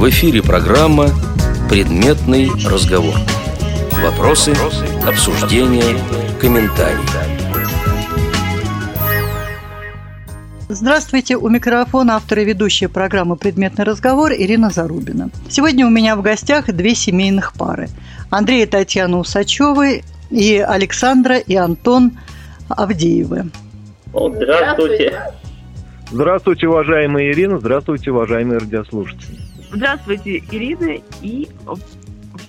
В эфире программа «Предметный разговор». Вопросы, обсуждения, комментарии. Здравствуйте, у микрофона автор и ведущая программы «Предметный разговор» Ирина Зарубина. Сегодня у меня в гостях две семейных пары. Андрей и Татьяна Усачевы и Александра и Антон Авдеевы. Здравствуйте. Здравствуйте, уважаемая Ирина. Здравствуйте, уважаемые радиослушатели. Здравствуйте, Ирина и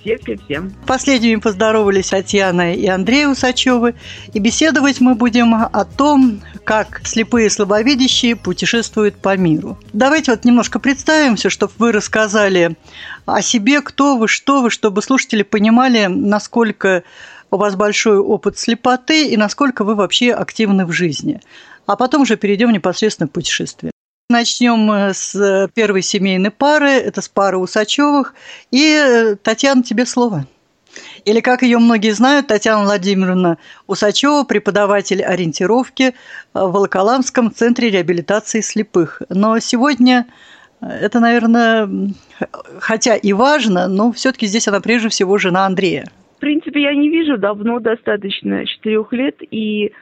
всем всем всем. Последними поздоровались Татьяна и Андрей Усачевы. И беседовать мы будем о том, как слепые и слабовидящие путешествуют по миру. Давайте вот немножко представимся, чтобы вы рассказали о себе, кто вы, что вы, чтобы слушатели понимали, насколько у вас большой опыт слепоты и насколько вы вообще активны в жизни а потом уже перейдем непосредственно к путешествию. Начнем э, с первой семейной пары, это с пары Усачевых. И, э, Татьяна, тебе слово. Или, как ее многие знают, Татьяна Владимировна Усачева, преподаватель ориентировки э, в Волоколамском центре реабилитации слепых. Но сегодня это, наверное, хотя и важно, но все-таки здесь она прежде всего жена Андрея. В принципе, я не вижу давно достаточно четырех лет, и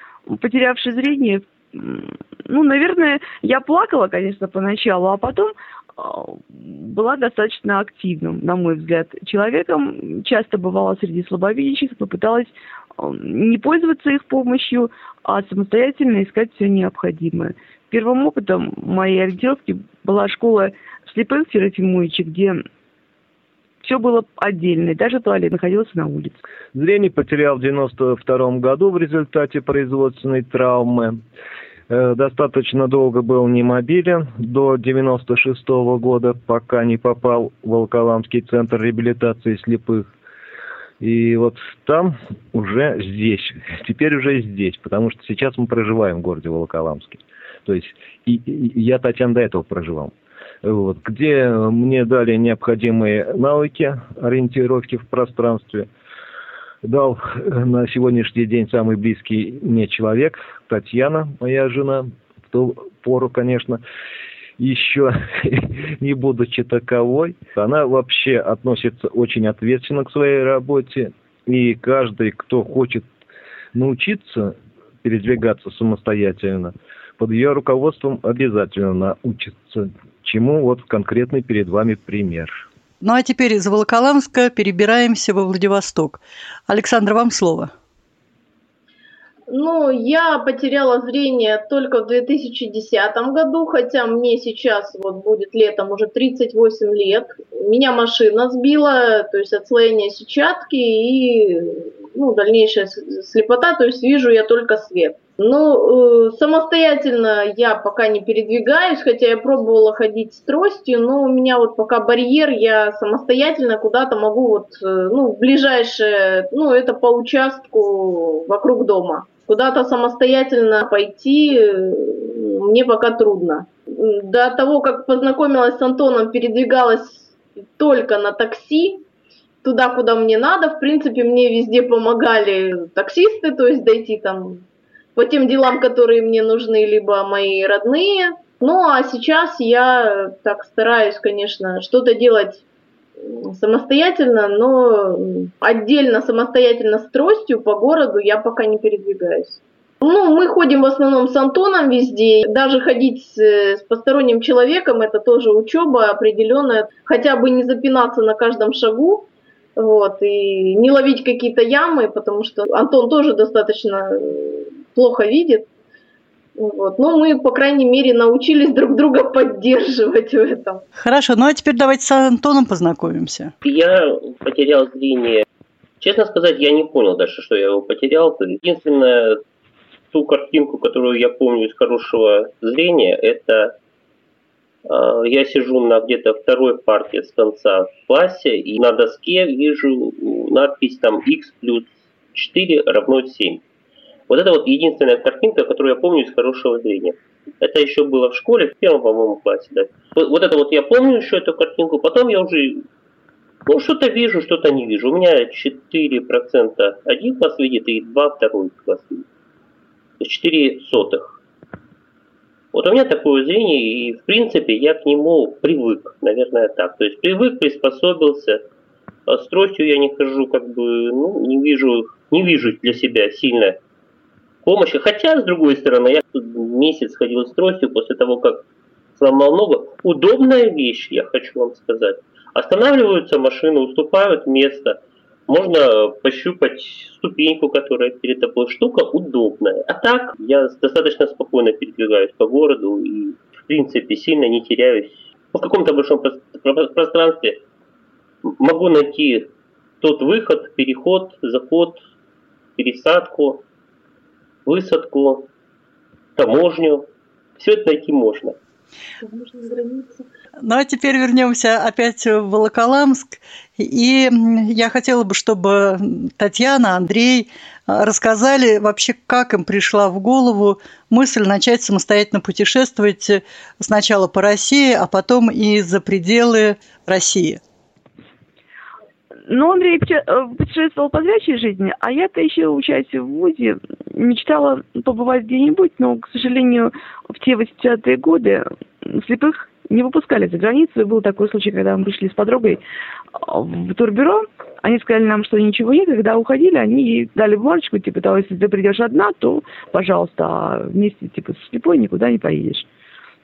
потерявший зрение, ну, наверное, я плакала, конечно, поначалу, а потом а, была достаточно активным, на мой взгляд, человеком. Часто бывала среди слабовидящих, попыталась а, не пользоваться их помощью, а самостоятельно искать все необходимое. Первым опытом моей ориентировки была школа слепых в Серафимовиче, где все было отдельно, даже туалет находился на улице. Зрение потерял в 92 году в результате производственной травмы. Э, достаточно долго был немобилен, до 96 -го года, пока не попал в Волоколамский центр реабилитации слепых. И вот там уже здесь, теперь уже здесь, потому что сейчас мы проживаем в городе Волоколамске. То есть и, и я, Татьяна, до этого проживал. Вот, где мне дали необходимые навыки ориентировки в пространстве – дал э, на сегодняшний день самый близкий мне человек, Татьяна, моя жена, в ту пору, конечно, еще не будучи таковой. Она вообще относится очень ответственно к своей работе, и каждый, кто хочет научиться передвигаться самостоятельно, под ее руководством обязательно научится, чему вот конкретный перед вами пример. Ну а теперь из Волоколамска перебираемся во Владивосток. Александр, вам слово. Ну, я потеряла зрение только в 2010 году, хотя мне сейчас вот будет летом уже 38 лет. Меня машина сбила, то есть отслоение сетчатки и ну, дальнейшая слепота, то есть вижу я только свет. Ну, э, самостоятельно я пока не передвигаюсь, хотя я пробовала ходить с тростью, но у меня вот пока барьер, я самостоятельно куда-то могу вот, э, ну, ближайшее, ну, это по участку вокруг дома. Куда-то самостоятельно пойти э, мне пока трудно. До того, как познакомилась с Антоном, передвигалась только на такси, туда, куда мне надо. В принципе, мне везде помогали таксисты, то есть дойти там по тем делам, которые мне нужны, либо мои родные. Ну, а сейчас я так стараюсь, конечно, что-то делать самостоятельно, но отдельно самостоятельно с тростью по городу я пока не передвигаюсь. Ну, мы ходим в основном с Антоном везде. Даже ходить с, с посторонним человеком это тоже учеба определенная. Хотя бы не запинаться на каждом шагу. Вот, и не ловить какие-то ямы, потому что Антон тоже достаточно плохо видит. Вот. Но мы, по крайней мере, научились друг друга поддерживать в этом. Хорошо, ну а теперь давайте с Антоном познакомимся. Я потерял зрение. Честно сказать, я не понял даже, что я его потерял. Единственное, ту картинку, которую я помню из хорошего зрения, это э, я сижу на где-то второй парте с конца в классе, и на доске вижу надпись там x плюс 4 равно 7. Вот это вот единственная картинка, которую я помню из хорошего зрения. Это еще было в школе, в первом, по-моему, классе. Да. Вот, это вот я помню еще эту картинку, потом я уже ну, что-то вижу, что-то не вижу. У меня 4% один класс видит и 2 второй класс видит. То есть 4 сотых. Вот у меня такое зрение, и в принципе я к нему привык, наверное, так. То есть привык, приспособился. А с тростью я не хожу, как бы, ну, не вижу, не вижу для себя сильно помощи. Хотя, с другой стороны, я тут месяц ходил с тростью после того, как сломал ногу. Удобная вещь, я хочу вам сказать. Останавливаются машины, уступают место. Можно пощупать ступеньку, которая перед тобой. Штука удобная. А так, я достаточно спокойно передвигаюсь по городу и, в принципе, сильно не теряюсь. В каком-то большом пространстве могу найти тот выход, переход, заход, пересадку, высадку, таможню. Все это найти можно. Ну а теперь вернемся опять в Волоколамск. И я хотела бы, чтобы Татьяна, Андрей рассказали вообще, как им пришла в голову мысль начать самостоятельно путешествовать сначала по России, а потом и за пределы России. Ну, Андрей э, путешествовал по зрячей жизни, а я-то еще, учась в ВУЗе, мечтала побывать где-нибудь, но, к сожалению, в те 80-е годы слепых не выпускали за границу. И был такой случай, когда мы пришли с подругой в турбюро, они сказали нам, что ничего нет, когда уходили, они ей дали бумажечку, типа, того, если ты придешь одна, то, пожалуйста, а вместе, типа, с слепой никуда не поедешь.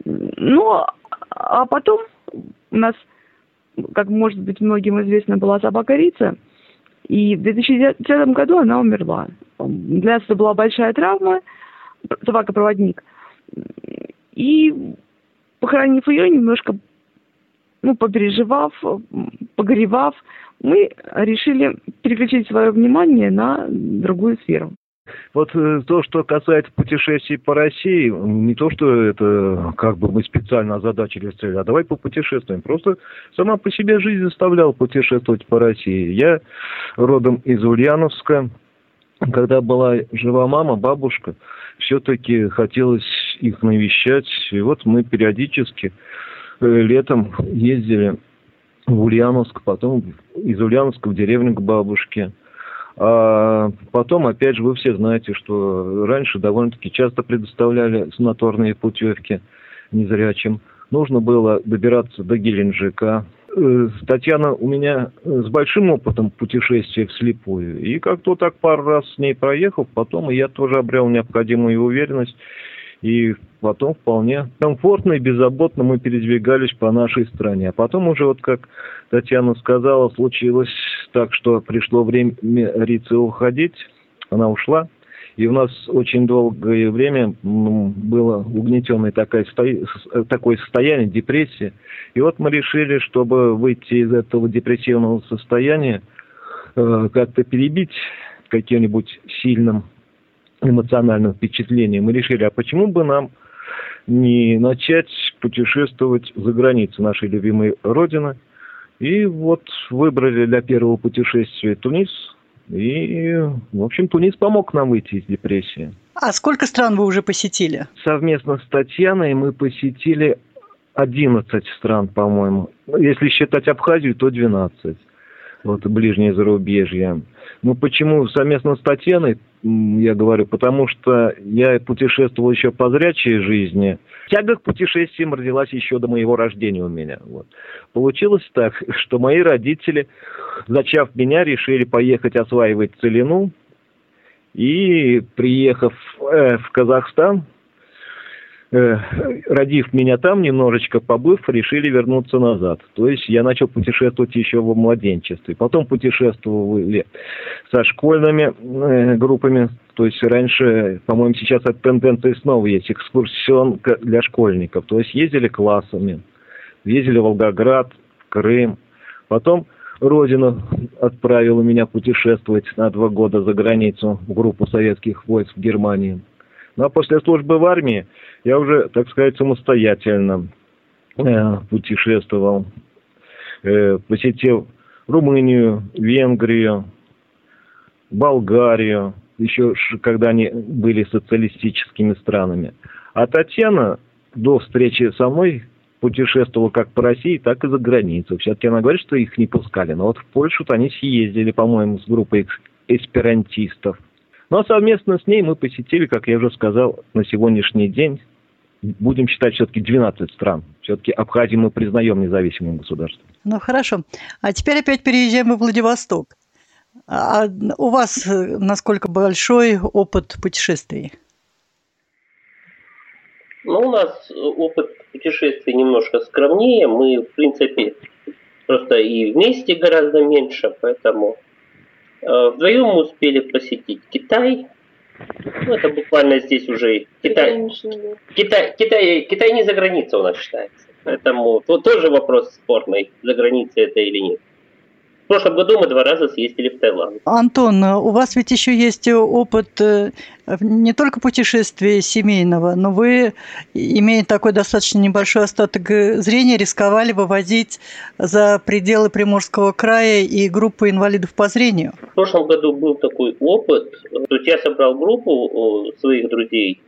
Ну, а потом у нас как может быть многим известно, была собака Рица. И в 2010 году она умерла. Для нас это была большая травма, собака-проводник. И похоронив ее, немножко ну, попереживав, погоревав, мы решили переключить свое внимание на другую сферу. Вот э, то, что касается путешествий по России, не то, что это как бы мы специально озадачили цель, а давай попутешествуем. Просто сама по себе жизнь заставляла путешествовать по России. Я родом из Ульяновска. Когда была жива мама, бабушка, все-таки хотелось их навещать. И вот мы периодически э, летом ездили в Ульяновск, потом из Ульяновска в деревню к бабушке – а потом, опять же, вы все знаете, что раньше довольно-таки часто предоставляли санаторные путевки незрячим. Нужно было добираться до Геленджика. Э, Татьяна у меня с большим опытом путешествия вслепую. И как-то так пару раз с ней проехал, потом я тоже обрел необходимую уверенность и потом вполне комфортно и беззаботно мы передвигались по нашей стране. А потом уже, вот как Татьяна сказала, случилось так, что пришло время Рице уходить, она ушла, и у нас очень долгое время было угнетенное такое, такое состояние, депрессия. И вот мы решили, чтобы выйти из этого депрессивного состояния, э, как-то перебить каким-нибудь сильным эмоциональным впечатлением, мы решили, а почему бы нам не начать путешествовать за границу нашей любимой Родины. И вот выбрали для первого путешествия Тунис. И, в общем, Тунис помог нам выйти из депрессии. А сколько стран вы уже посетили? Совместно с Татьяной мы посетили 11 стран, по-моему. Если считать Абхазию, то 12. Вот ближнее зарубежье. Ну, почему совместно с Татьяной? я говорю, потому что я путешествовал еще по зрячей жизни. Тяга к путешествиям родилась еще до моего рождения у меня. Вот. Получилось так, что мои родители, зачав меня, решили поехать осваивать целину. И приехав э, в Казахстан, Э, родив меня там, немножечко побыв, решили вернуться назад. То есть я начал путешествовать еще в младенчестве. Потом путешествовали со школьными э, группами. То есть раньше, по-моему, сейчас эта тенденция снова есть, экскурсион для школьников. То есть ездили классами, ездили в Волгоград, в Крым. Потом Родина отправила меня путешествовать на два года за границу в группу советских войск в Германии. Ну а после службы в армии я уже, так сказать, самостоятельно э, путешествовал. Э, посетил Румынию, Венгрию, Болгарию, еще когда они были социалистическими странами. А Татьяна до встречи со мной путешествовала как по России, так и за границу. Все-таки она говорит, что их не пускали. Но вот в Польшу-то они съездили, по-моему, с группой эсперантистов. А совместно с ней мы посетили, как я уже сказал, на сегодняшний день будем считать все-таки 12 стран. Все-таки Абхазию мы признаем независимым государством. Ну хорошо. А теперь опять переезжаем во Владивосток. А у вас э, насколько большой опыт путешествий? Ну, у нас опыт путешествий немножко скромнее. Мы, в принципе, просто и вместе гораздо меньше, поэтому вдвоем мы успели посетить Китай. Ну, это буквально здесь уже Китай. Китай, Китай, Китай не за границей у нас считается. Поэтому то, тоже вопрос спорный, за границей это или нет. В прошлом году мы два раза съездили в Таиланд. Антон, у вас ведь еще есть опыт э, не только путешествия семейного, но вы, имея такой достаточно небольшой остаток зрения, рисковали вывозить за пределы Приморского края и группы инвалидов по зрению. В прошлом году был такой опыт. То есть я собрал группу своих друзей,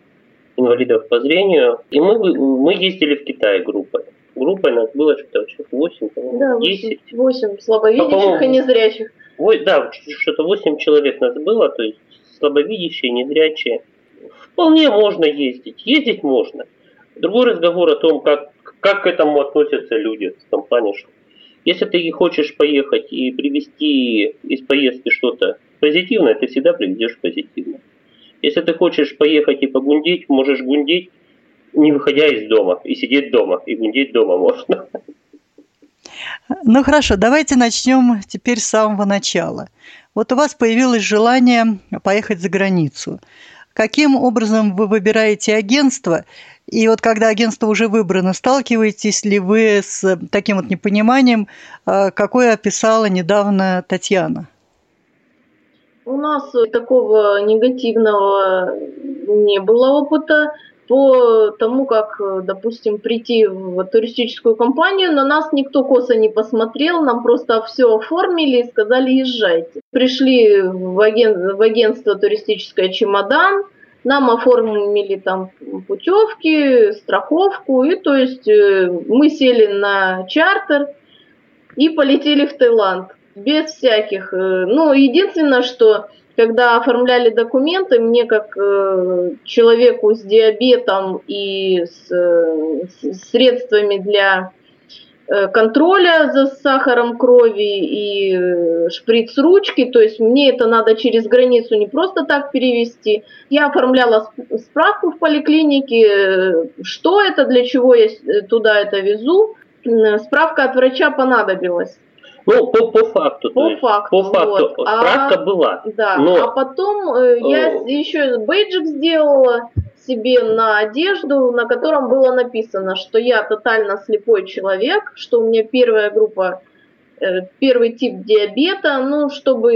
инвалидов по зрению, и мы, мы ездили в Китай группой группой нас было что-то 8, да, 10. 8 слабовидящих и незрячих. Ой, да, что-то 8 человек нас было, то есть слабовидящие, незрячие. Вполне можно ездить. Ездить можно. Другой разговор о том, как, как к этому относятся люди в том плане, что если ты хочешь поехать и привезти из поездки что-то позитивное, ты всегда привезешь позитивное. Если ты хочешь поехать и погундеть, можешь гундеть, не выходя из дома, и сидеть дома, и гундеть дома можно. Ну хорошо, давайте начнем теперь с самого начала. Вот у вас появилось желание поехать за границу. Каким образом вы выбираете агентство? И вот когда агентство уже выбрано, сталкиваетесь ли вы с таким вот непониманием, а, какое описала недавно Татьяна? У нас такого негативного не было опыта по тому, как, допустим, прийти в туристическую компанию, на нас никто косо не посмотрел, нам просто все оформили и сказали езжайте. Пришли в, аген... в агентство туристическое «Чемодан», нам оформили там путевки, страховку, и то есть э, мы сели на чартер и полетели в Таиланд без всяких. Э, ну, единственное, что когда оформляли документы, мне как э, человеку с диабетом и с, э, с средствами для э, контроля за сахаром крови и э, шприц ручки, то есть мне это надо через границу не просто так перевести. Я оформляла справку в поликлинике, что это, для чего я туда это везу. Справка от врача понадобилась. Ну, по, по факту. По есть, факту. По факту. Вот. Справка а, была. Да. Но... А потом э, я еще бейджик сделала себе на одежду, на котором было написано, что я тотально слепой человек, что у меня первая группа э, первый тип диабета, ну, чтобы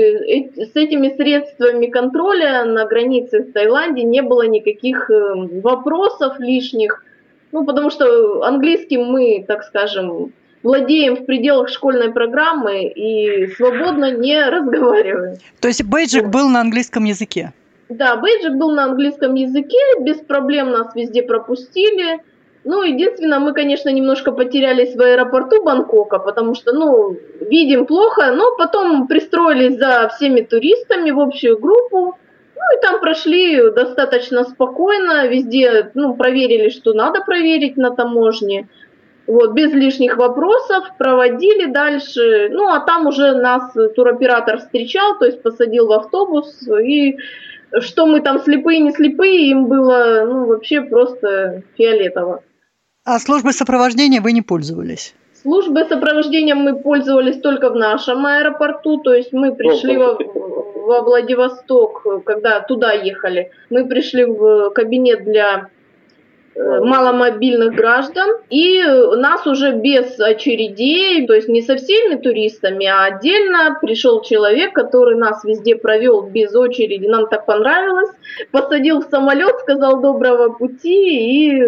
с этими средствами контроля на границе в Таиланде не было никаких э, вопросов лишних, ну, потому что английским мы, так скажем, владеем в пределах школьной программы и свободно не разговариваем. То есть бейджик был на английском языке? Да, бейджик был на английском языке, без проблем нас везде пропустили. Ну, единственное, мы, конечно, немножко потерялись в аэропорту Бангкока, потому что, ну, видим плохо, но потом пристроились за всеми туристами в общую группу. Ну, и там прошли достаточно спокойно, везде, ну, проверили, что надо проверить на таможне. Вот, без лишних вопросов проводили дальше. Ну, а там уже нас туроператор встречал, то есть посадил в автобус. И что мы там слепые, не слепые, им было ну, вообще просто фиолетово. А службой сопровождения вы не пользовались? Службой сопровождения мы пользовались только в нашем аэропорту, то есть мы пришли во, во Владивосток, когда туда ехали, мы пришли в кабинет для маломобильных граждан, и нас уже без очередей, то есть не со всеми туристами, а отдельно пришел человек, который нас везде провел без очереди, нам так понравилось, посадил в самолет, сказал доброго пути, и,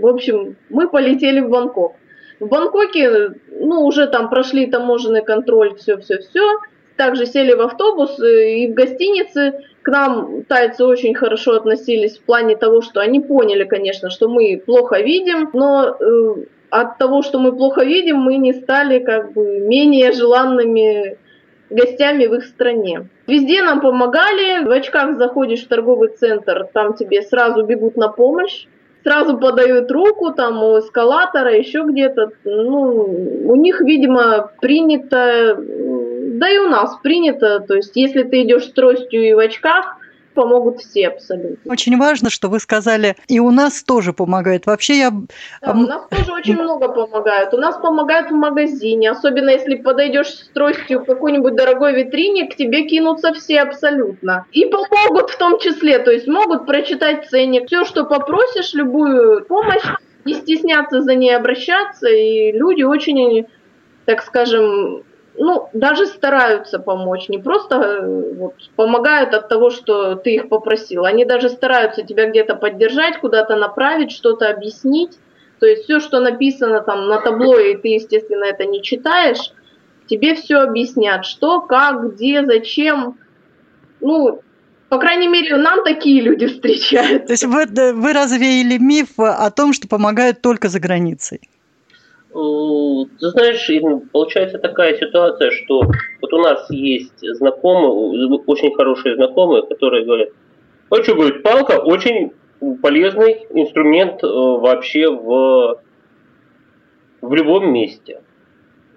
в общем, мы полетели в Бангкок. В Бангкоке, ну, уже там прошли таможенный контроль, все-все-все, также сели в автобус э, и в гостинице к нам тайцы очень хорошо относились в плане того, что они поняли, конечно, что мы плохо видим, но э, от того, что мы плохо видим, мы не стали как бы менее желанными гостями в их стране. Везде нам помогали. В очках заходишь в торговый центр, там тебе сразу бегут на помощь. сразу подают руку там у эскалатора, еще где-то. Ну, у них, видимо, принято, да и у нас принято, то есть если ты идешь с тростью и в очках, помогут все абсолютно. Очень важно, что вы сказали, и у нас тоже помогает. Вообще я... Да, у нас тоже очень много помогают. У нас помогают в магазине, особенно если подойдешь с тростью к какой-нибудь дорогой витрине, к тебе кинутся все абсолютно. И помогут в том числе, то есть могут прочитать ценник. Все, что попросишь, любую помощь, не стесняться за ней обращаться, и люди очень, так скажем, ну, даже стараются помочь, не просто э, вот, помогают от того, что ты их попросил, они даже стараются тебя где-то поддержать, куда-то направить, что-то объяснить. То есть все, что написано там на табло, и ты, естественно, это не читаешь, тебе все объяснят, что, как, где, зачем. Ну, по крайней мере, нам такие люди встречаются. То есть вы, вы развеяли миф о том, что помогают только за границей? Ты знаешь, получается такая ситуация, что вот у нас есть знакомые, очень хорошие знакомые, которые говорят, а что, говорит, палка очень полезный инструмент э, вообще в, в любом месте.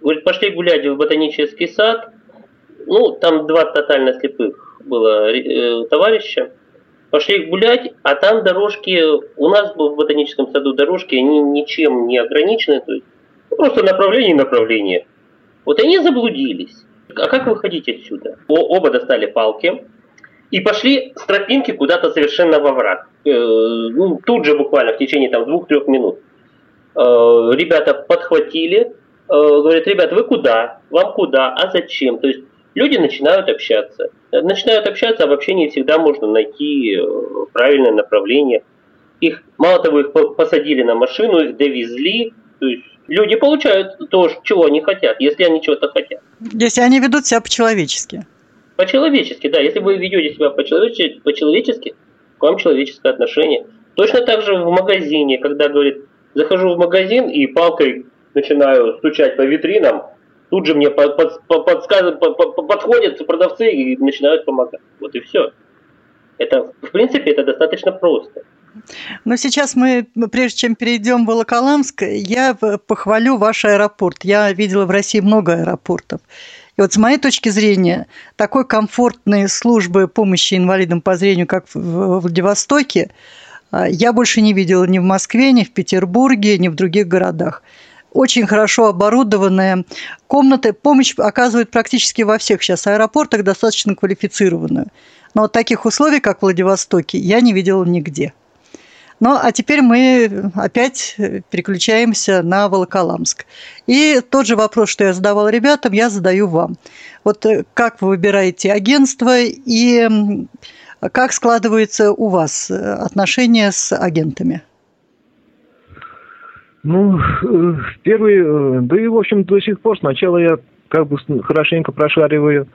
Говорит, пошли гулять в ботанический сад, ну, там два тотально слепых было э, товарища, пошли гулять, а там дорожки, у нас в ботаническом саду дорожки, они ничем не ограничены, то есть Просто направление и направление. Вот они заблудились. А как выходить отсюда? О, оба достали палки и пошли с тропинки куда-то совершенно во враг. Э, ну, тут же буквально в течение там двух-трех минут. Э, ребята подхватили, э, говорят, ребят, вы куда? Вам куда? А зачем? То есть люди начинают общаться. Начинают общаться, а в общении всегда можно найти э, правильное направление. Их, мало того, их посадили на машину, их довезли, то есть люди получают то, чего они хотят, если они чего-то хотят. Если они ведут себя по-человечески. По-человечески, да. Если вы ведете себя по-человечески, по-человечески, к вам человеческое отношение. Точно так же в магазине, когда говорит, захожу в магазин и палкой начинаю стучать по витринам, тут же мне под, под, подсказывают, под, подходят продавцы и начинают помогать. Вот и все. Это, в принципе, это достаточно просто. Но сейчас мы, прежде чем перейдем в Волоколамск, я похвалю ваш аэропорт. Я видела в России много аэропортов. И вот с моей точки зрения, такой комфортной службы помощи инвалидам по зрению, как в Владивостоке, а, я больше не видела ни в Москве, ни в Петербурге, ни в других городах. Очень хорошо оборудованная комната. Помощь оказывает практически во всех сейчас аэропортах, достаточно квалифицированную. Но вот таких условий, как в Владивостоке, я не видела нигде. Ну, а теперь мы опять переключаемся на Волоколамск. И тот же вопрос, что я задавал ребятам, я задаю вам. Вот э, как вы выбираете агентство и как складывается у вас э, отношения с агентами? Ну, э, первый, да и, в общем, до сих пор сначала я как бы хорошенько прошариваю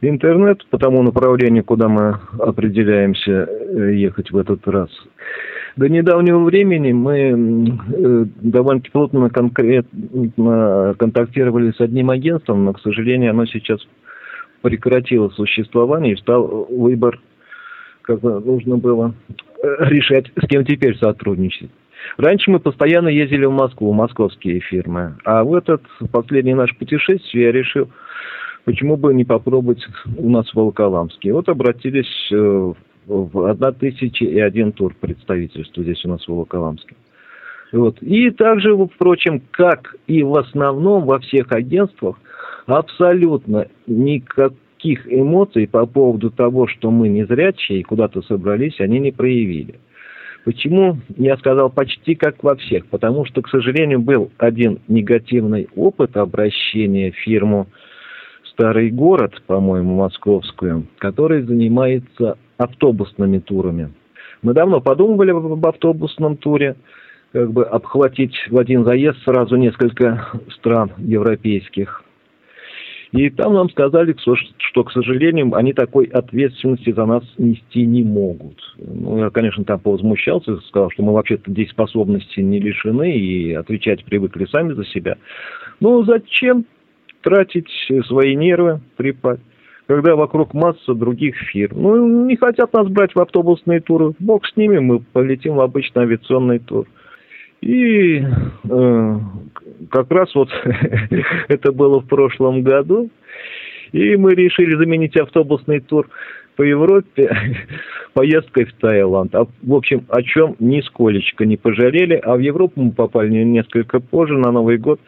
интернет по тому направлению, куда мы определяемся ехать в этот раз. До недавнего времени мы э, довольно плотно конкретно контактировали с одним агентством, но, к сожалению, оно сейчас прекратило существование и стал выбор, как нужно было э, решать, с кем теперь сотрудничать. Раньше мы постоянно ездили в Москву, московские фирмы. А в этот последний наш путешествие я решил, почему бы не попробовать у нас в Волоколамске. Вот обратились э, в одна тысяча и один тур представительства здесь у нас в Волоколамске. Вот. И также, впрочем, как и в основном во всех агентствах, абсолютно никаких эмоций по поводу того, что мы незрячие и куда-то собрались, они не проявили. Почему я сказал почти как во всех? Потому что, к сожалению, был один негативный опыт обращения в фирму «Старый город», по-моему, московскую, который занимается автобусными турами. Мы давно подумывали об автобусном туре, как бы обхватить в один заезд сразу несколько стран европейских. И там нам сказали, что, к сожалению, они такой ответственности за нас нести не могут. Ну, я, конечно, там повозмущался, сказал, что мы вообще-то здесь способности не лишены и отвечать привыкли сами за себя. Но зачем тратить свои нервы при когда вокруг масса других фирм. Ну, не хотят нас брать в автобусные туры. Бог с ними, мы полетим в обычный авиационный тур. И э, как раз вот это было в прошлом году. И мы решили заменить автобусный тур по Европе поездкой в Таиланд. А, в общем, о чем нисколечко не пожалели. А в Европу мы попали несколько позже, на Новый год.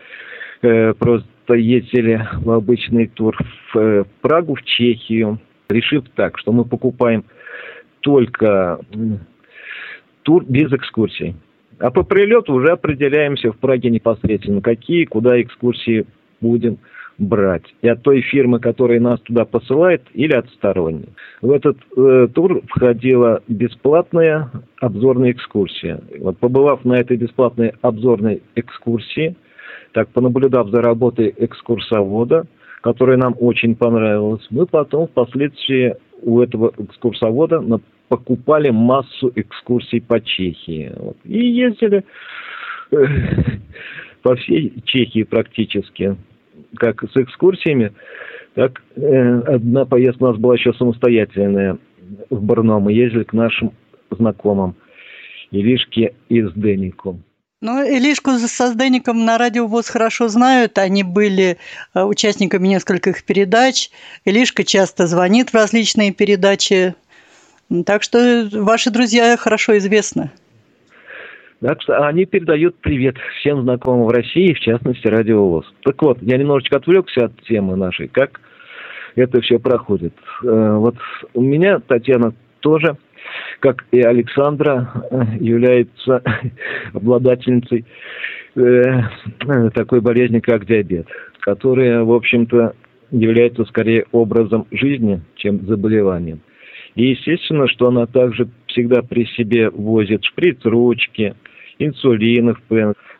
Э, просто ездили в обычный тур в э, Прагу, в Чехию, решив так, что мы покупаем только тур без экскурсий. А по прилету уже определяемся в Праге непосредственно, какие, куда экскурсии будем брать. И от той фирмы, которая нас туда посылает, или от сторонней. В этот э, тур входила бесплатная обзорная экскурсия. Вот побывав на этой бесплатной обзорной экскурсии, так понаблюдав за работой экскурсовода, которая нам очень понравилась, мы потом впоследствии у этого экскурсовода покупали массу экскурсий по Чехии. Вот. И ездили э, по всей Чехии практически, как с экскурсиями, так э, одна поездка у нас была еще самостоятельная в Брно. Мы ездили к нашим знакомым Иришке и Сденику. Ну, Илишку со Сдеником на радио ВОЗ хорошо знают. Они были э, участниками нескольких передач. Илишка часто звонит в различные передачи так что ваши друзья хорошо известны. Так что они передают привет всем знакомым в России, в частности, Радио ВОЗ. Так вот, я немножечко отвлекся от темы нашей, как это все проходит. Э, вот у меня Татьяна тоже, как и Александра, э, является обладательницей э, такой болезни, как диабет, которая, в общем-то, является скорее образом жизни, чем заболеванием. И естественно, что она также всегда при себе возит шприц-ручки, инсулинов,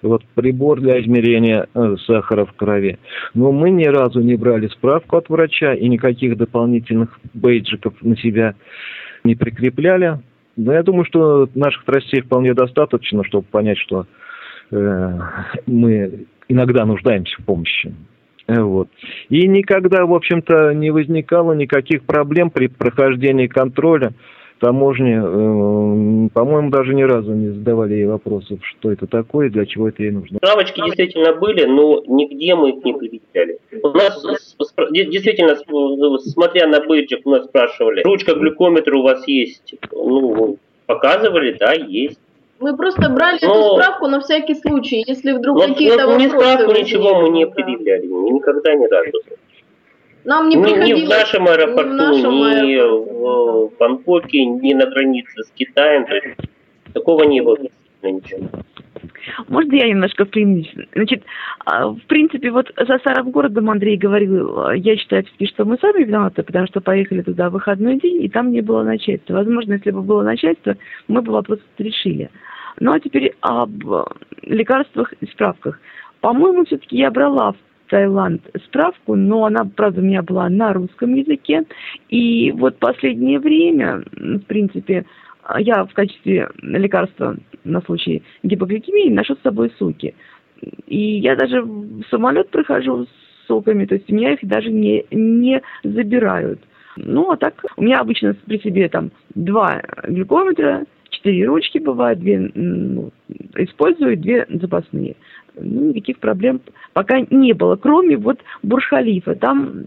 вот прибор для измерения э, сахара в крови. Но мы ни разу не брали справку от врача и никаких дополнительных бейджиков на себя не прикрепляли. Но я думаю, что наших тростей вполне достаточно, чтобы понять, что э, мы иногда нуждаемся в помощи. Вот. И никогда, в общем-то, не возникало никаких проблем при прохождении контроля таможни. Э, по-моему, даже ни разу не задавали ей вопросов, что это такое, для чего это ей нужно. Справочки действительно были, но нигде мы их не привечали. У нас действительно, смотря на бейджик, у нас спрашивали, ручка глюкометра у вас есть? Ну, показывали, да, есть. Мы просто брали но... эту справку на всякий случай, если вдруг но, какие-то но, вопросы... справку ничего мы не предъявляли, никогда ни разу. Нам не приходилось... Ни в нашем аэропорту, ни, в нашем ни аэропорту. в Бангкоке, ни на границе с Китаем. То есть, такого не было ничего. Может, я немножко преимущественно? Значит, а, в принципе, вот за старым городом Андрей говорил, я считаю, что мы сами виноваты, потому что поехали туда в выходной день, и там не было начальства. Возможно, если бы было начальство, мы бы вопрос решили. Ну а теперь об лекарствах и справках. По-моему, все-таки я брала в Таиланд справку, но она, правда, у меня была на русском языке. И вот последнее время, в принципе, я в качестве лекарства на случай гипогликемии ношу с собой соки. И я даже в самолет прохожу с соками, то есть у меня их даже не, не забирают. Ну, а так у меня обычно при себе там два глюкометра, четыре ручки бывает, две ну, использую, две запасные. Ну, никаких проблем пока не было, кроме вот Бурж-Халифа. Там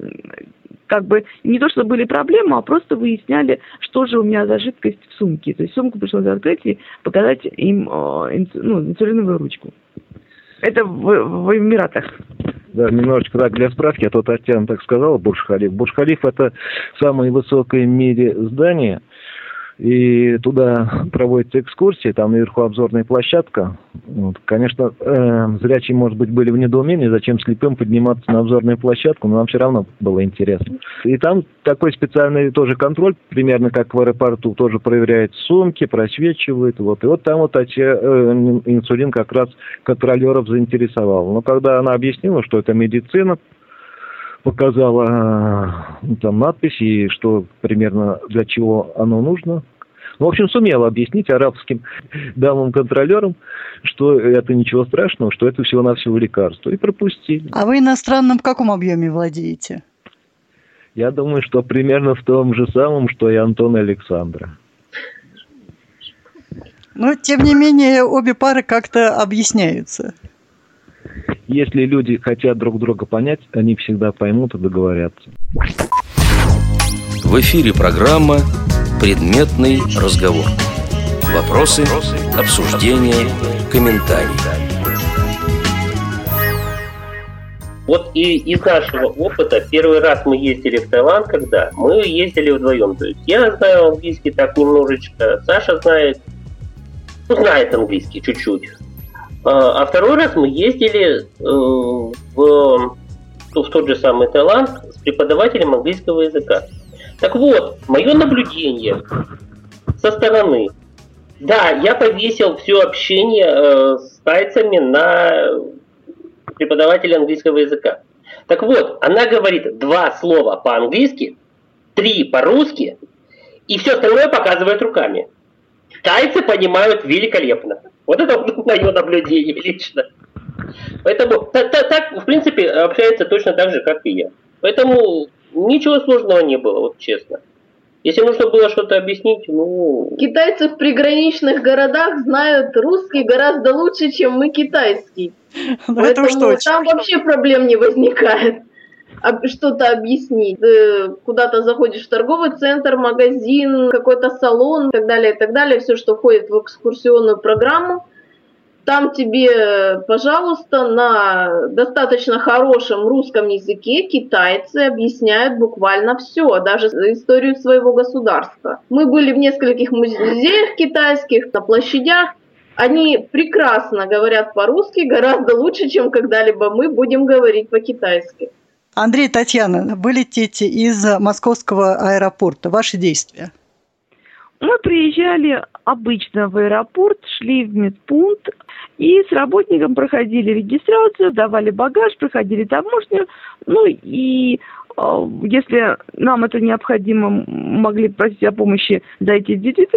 как бы не то, что были проблемы, а просто выясняли, что же у меня за жидкость в сумке. То есть сумку пришлось открыть и показать им э, ну, инсулиновую ручку. Это в, в Эмиратах. Да, немножечко так для справки, а то Татьяна так сказала, Бурж-Халиф. Бурж-Халиф это самое высокое в мире здание – и туда проводятся экскурсии, там наверху обзорная площадка. Вот. Конечно, э, зрячие, может быть, были в недоумении, зачем слепым подниматься на обзорную площадку, но нам все равно было интересно. И там такой специальный тоже контроль, примерно как в аэропорту, тоже проверяет сумки, просвечивает. Вот. И вот там вот эти, э, инсулин как раз контролеров заинтересовал. Но когда она объяснила, что это медицина, показала ну, там надписи, что примерно для чего оно нужно. Ну, в общем, сумела объяснить арабским дамам-контролерам, что это ничего страшного, что это всего-навсего лекарство. И пропустили. А вы иностранным в каком объеме владеете? Я думаю, что примерно в том же самом, что и Антон и Александра. Но, тем не менее, обе пары как-то объясняются. Если люди хотят друг друга понять, они всегда поймут и договорятся. В эфире программа «Предметный разговор». Вопросы, обсуждения, комментарии. Вот и из нашего опыта, первый раз мы ездили в Таиланд, когда мы ездили вдвоем. То есть я знаю английский так немножечко, Саша знает, ну, знает английский чуть-чуть. А, а второй раз мы ездили э, в, в тот же самый Таиланд с преподавателем английского языка. Так вот, мое наблюдение со стороны. Да, я повесил все общение э, с тайцами на преподавателя английского языка. Так вот, она говорит два слова по-английски, три по-русски, и все остальное показывает руками. Тайцы понимают великолепно. Вот это мое наблюдение лично. Поэтому так, так, так, в принципе, общается точно так же, как и я. Поэтому ничего сложного не было, вот честно. Если нужно было что-то объяснить, ну... Китайцы в приграничных городах знают русский гораздо лучше, чем мы китайский. Ну, Поэтому там вообще проблем не возникает что-то объяснить. Ты куда-то заходишь в торговый центр, магазин, какой-то салон и так далее, и так далее, все, что входит в экскурсионную программу, там тебе, пожалуйста, на достаточно хорошем русском языке китайцы объясняют буквально все, даже историю своего государства. Мы были в нескольких музеях китайских, на площадях, они прекрасно говорят по-русски, гораздо лучше, чем когда-либо мы будем говорить по-китайски. Андрей, Татьяна, вы летите из московского аэропорта. Ваши действия? Мы приезжали обычно в аэропорт, шли в медпункт и с работником проходили регистрацию, давали багаж, проходили таможню, ну и если нам это необходимо, могли просить о помощи зайти в duty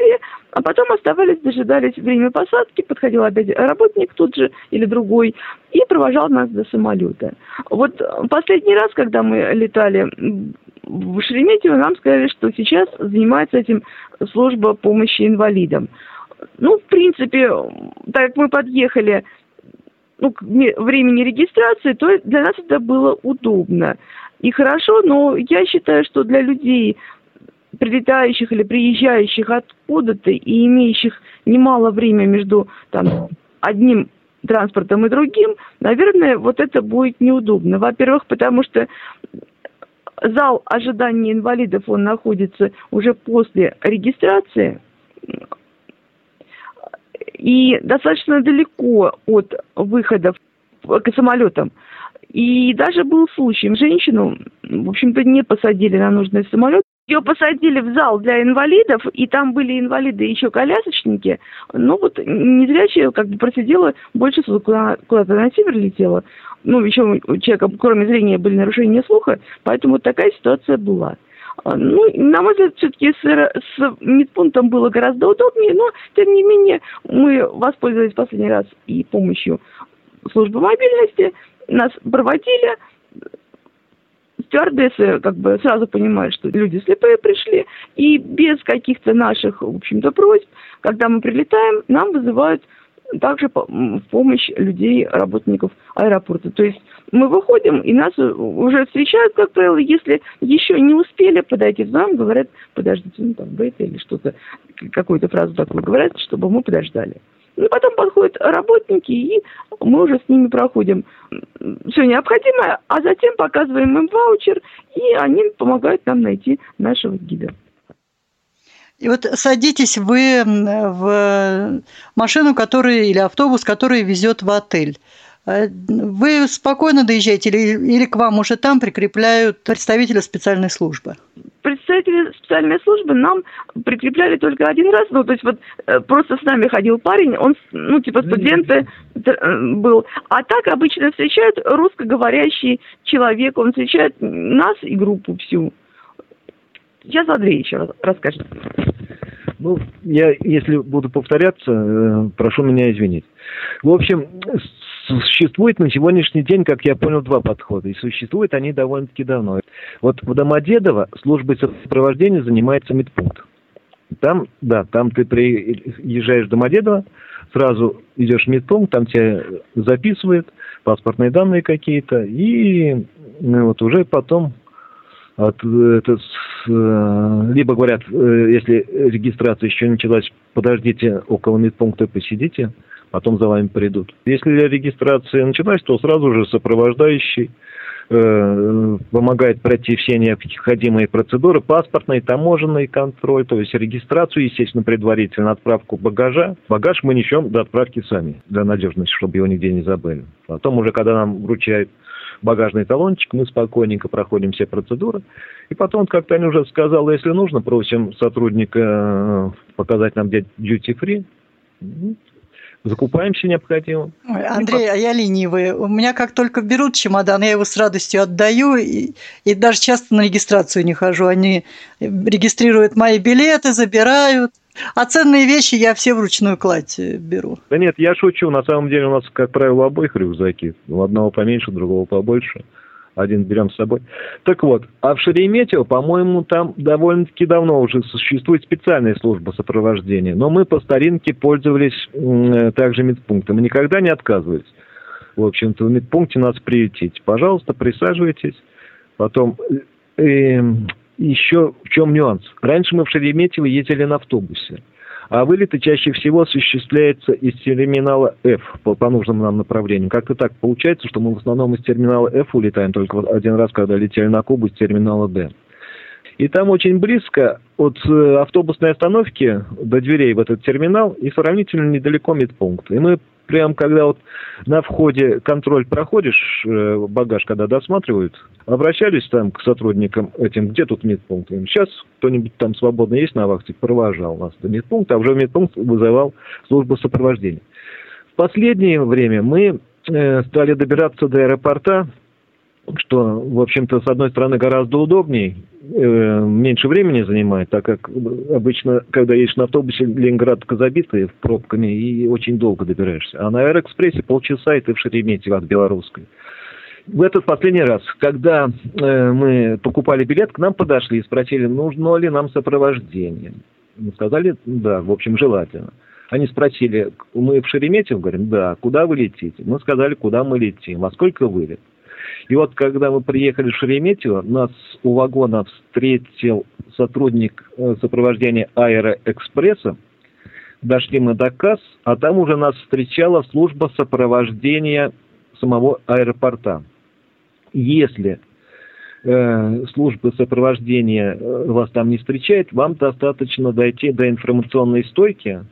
а потом оставались, дожидались время посадки, подходил опять работник тут же или другой и провожал нас до самолета. Вот последний раз, когда мы летали в Шереметьево, нам сказали, что сейчас занимается этим служба помощи инвалидам. Ну, в принципе, так как мы подъехали ну, времени регистрации, то для нас это было удобно и хорошо, но я считаю, что для людей, прилетающих или приезжающих откуда-то и имеющих немало времени между там, одним транспортом и другим, наверное, вот это будет неудобно. Во-первых, потому что зал ожидания инвалидов, он находится уже после регистрации, и достаточно далеко от выходов к самолетам. И даже был случай, женщину, в общем-то, не посадили на нужный самолет, ее посадили в зал для инвалидов, и там были инвалиды еще колясочники. Ну вот незрячая как бы просидела больше куда-то на север летела. Ну, еще у человека, кроме зрения, были нарушения слуха, поэтому вот такая ситуация была. А, ну, на мой взгляд, все-таки с, с медпунктом было гораздо удобнее, но, тем не менее, мы воспользовались последний раз и помощью службы мобильности, нас проводили, стюардессы как бы сразу понимают, что люди слепые пришли, и без каких-то наших, в общем-то, просьб, когда мы прилетаем, нам вызывают также в помощь людей, работников аэропорта. То есть мы выходим, и нас уже встречают, как правило, если еще не успели подойти к нам, говорят, подождите, ну там, бейте или что-то, какую-то фразу такую говорят, чтобы мы подождали. И потом подходят работники, и мы уже с ними проходим все необходимое, а затем показываем им ваучер, и они помогают нам найти нашего гида. И вот садитесь вы в машину, которая, или автобус, который везет в отель. Э, вы спокойно доезжаете или, или к вам уже там прикрепляют представителя специальной службы? Представители специальной службы нам прикрепляли только один раз. Ну, то есть вот э, просто с нами ходил парень, он, ну, типа студент э, был. А так обычно встречают русскоговорящий человек, он встречает нас и группу всю. Сейчас Андрей еще раз расскажет. Ну, я, если буду повторяться, прошу меня извинить. В общем, Существует на сегодняшний день, как я понял, два подхода. И существуют они довольно-таки давно. Вот в Домодедово службой сопровождения занимается медпункт. Там, да, там ты приезжаешь в Домодедово, сразу идешь в медпункт, там тебя записывают, паспортные данные какие-то, и ну, вот уже потом от, это, э, либо говорят, э, если регистрация еще началась, подождите около медпункта, посидите, потом за вами придут. Если регистрация началась, то сразу же сопровождающий э, помогает пройти все необходимые процедуры, паспортный, таможенный контроль, то есть регистрацию, естественно, предварительно, отправку багажа. Багаж мы несем до отправки сами, для надежности, чтобы его нигде не забыли. Потом уже, когда нам вручают багажный талончик, мы спокойненько проходим все процедуры. И потом, как Таня уже сказала, если нужно, просим сотрудника э, показать нам где duty-free, закупаем все необходимое. Ой, Андрей, а я ленивый. У меня как только берут чемодан, я его с радостью отдаю, и, и даже часто на регистрацию не хожу. Они регистрируют мои билеты, забирают. А ценные вещи я все вручную кладь э, беру. Да нет, я шучу. На самом деле у нас, как правило, обоих рюкзаки. У одного поменьше, у другого побольше. Один берем с собой. Так вот, а в Шереметьево, по-моему, там довольно-таки давно уже существует специальная служба сопровождения. Но мы по старинке пользовались э, также медпунктом. И никогда не отказывались. В общем-то, в медпункте нас приютить. Пожалуйста, присаживайтесь. Потом э, эм, еще в чем нюанс? Раньше мы в Шереметьево ездили на автобусе, а вылеты чаще всего осуществляются из терминала F по, по нужным нам направлениям. Как-то так получается, что мы в основном из терминала F улетаем только один раз, когда летели на Кубу из терминала D. И там очень близко от э, автобусной остановки до дверей в этот терминал и сравнительно недалеко медпункт. И мы прям когда вот на входе контроль проходишь, э, багаж когда досматривают, обращались там к сотрудникам этим, где тут медпункт? Сейчас кто-нибудь там свободно есть на вахте, провожал нас до медпункта, а уже медпункт вызывал службу сопровождения. В последнее время мы э, стали добираться до аэропорта что, в общем-то, с одной стороны, гораздо удобнее, э, меньше времени занимает, так как обычно, когда едешь на автобусе, Ленинград забитый пробками и очень долго добираешься. А на Аэроэкспрессе полчаса, и ты в Шереметьево от Белорусской. В этот последний раз, когда э, мы покупали билет, к нам подошли и спросили, нужно ли нам сопровождение. Мы сказали, да, в общем, желательно. Они спросили, мы в Шереметьево, говорим, да, куда вы летите? Мы сказали, куда мы летим, а сколько вылет? И вот когда мы приехали в Шереметьево, нас у вагона встретил сотрудник э, сопровождения Аэроэкспресса. Дошли мы до касс, а там уже нас встречала служба сопровождения самого аэропорта. Если э, служба сопровождения э, вас там не встречает, вам достаточно дойти до информационной стойки,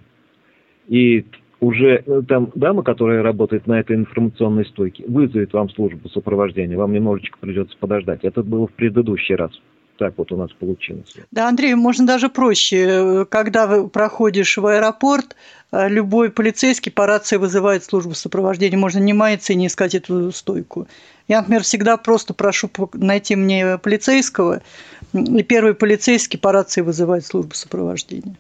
и уже э, там дама, которая работает на этой информационной стойке, вызовет вам службу сопровождения, вам немножечко придется подождать. Это было в предыдущий раз. Так вот у нас получилось. Да, Андрей, можно даже проще. Когда вы проходишь в аэропорт, э, любой полицейский по рации вызывает службу сопровождения. Можно не маяться и не искать эту стойку. Я, например, всегда просто прошу найти мне полицейского, и первый полицейский по рации вызывает службу сопровождения.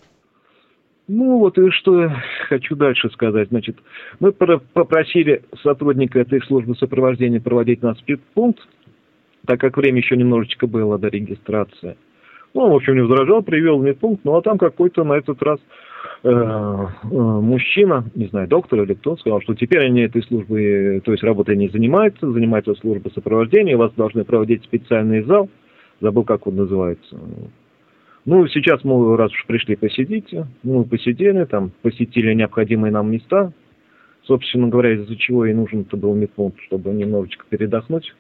Ну вот и что хочу дальше сказать. Значит, мы попросили сотрудника этой службы сопровождения проводить нас в пункт, так как время еще немножечко было до регистрации. Ну, в общем, не возражал, привел медпункт, ну а там какой-то на этот раз э, э, мужчина, не знаю, доктор или кто, сказал, что теперь они этой службой, то есть работой не занимаются, занимается служба сопровождения, вас должны проводить в специальный зал, забыл, как он называется, ну, сейчас мы, раз уж пришли, посидите. Ну, посидели, там, посетили необходимые нам места. Собственно говоря, из-за чего и нужен-то был медпункт, чтобы немножечко передохнуть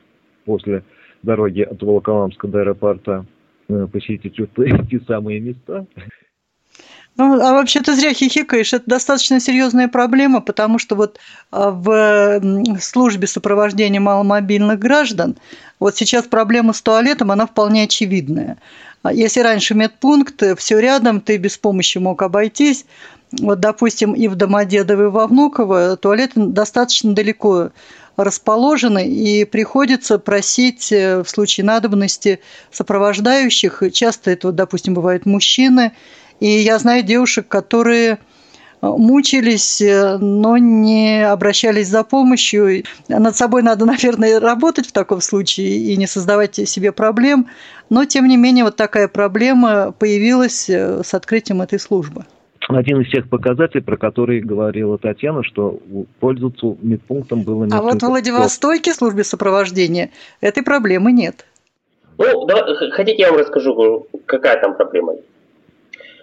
после дороги от Волоколамска до аэропорта, э, посетить вот эти самые места. Ну, а вообще ты зря хихикаешь. Это достаточно серьезная проблема, потому что вот а, в службе сопровождения маломобильных граждан вот сейчас проблема с туалетом, она вполне очевидная. А если раньше медпункт, все рядом, ты без помощи мог обойтись. Вот, допустим, и в Домодедово, и во Внуково туалеты достаточно далеко расположены, и приходится просить э, в случае надобности сопровождающих. Часто это, допустим, бывают мужчины. И я знаю девушек, которые мучились, но не обращались за помощью. Над собой надо, наверное, работать в таком случае и не создавать себе проблем. Но, тем не менее, вот такая проблема появилась с открытием этой службы один из тех показателей, про которые говорила Татьяна, что пользоваться медпунктом было не А вот в Владивостоке службе сопровождения этой проблемы нет. Ну, да, хотите, я вам расскажу, какая там проблема.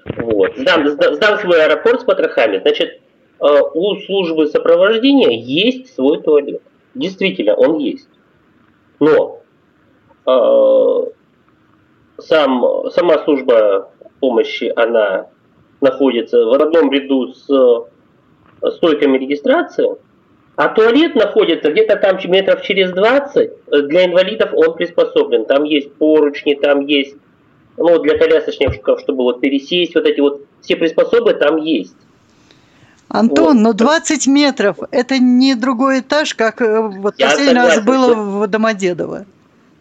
Вот. Сдам, сдам свой аэропорт с потрохами. Значит, э, у службы сопровождения есть свой туалет. Действительно, он есть. Но э, сам, сама служба помощи, она находится в родном ряду с э, стойками регистрации, а туалет находится где-то там метров через 20. Для инвалидов он приспособлен. Там есть поручни, там есть, ну, для колясочников, чтобы вот пересесть, вот эти вот все приспособы там есть. Антон, вот. но 20 метров – это не другой этаж, как э, вот Я последний согласен, раз было в Домодедово.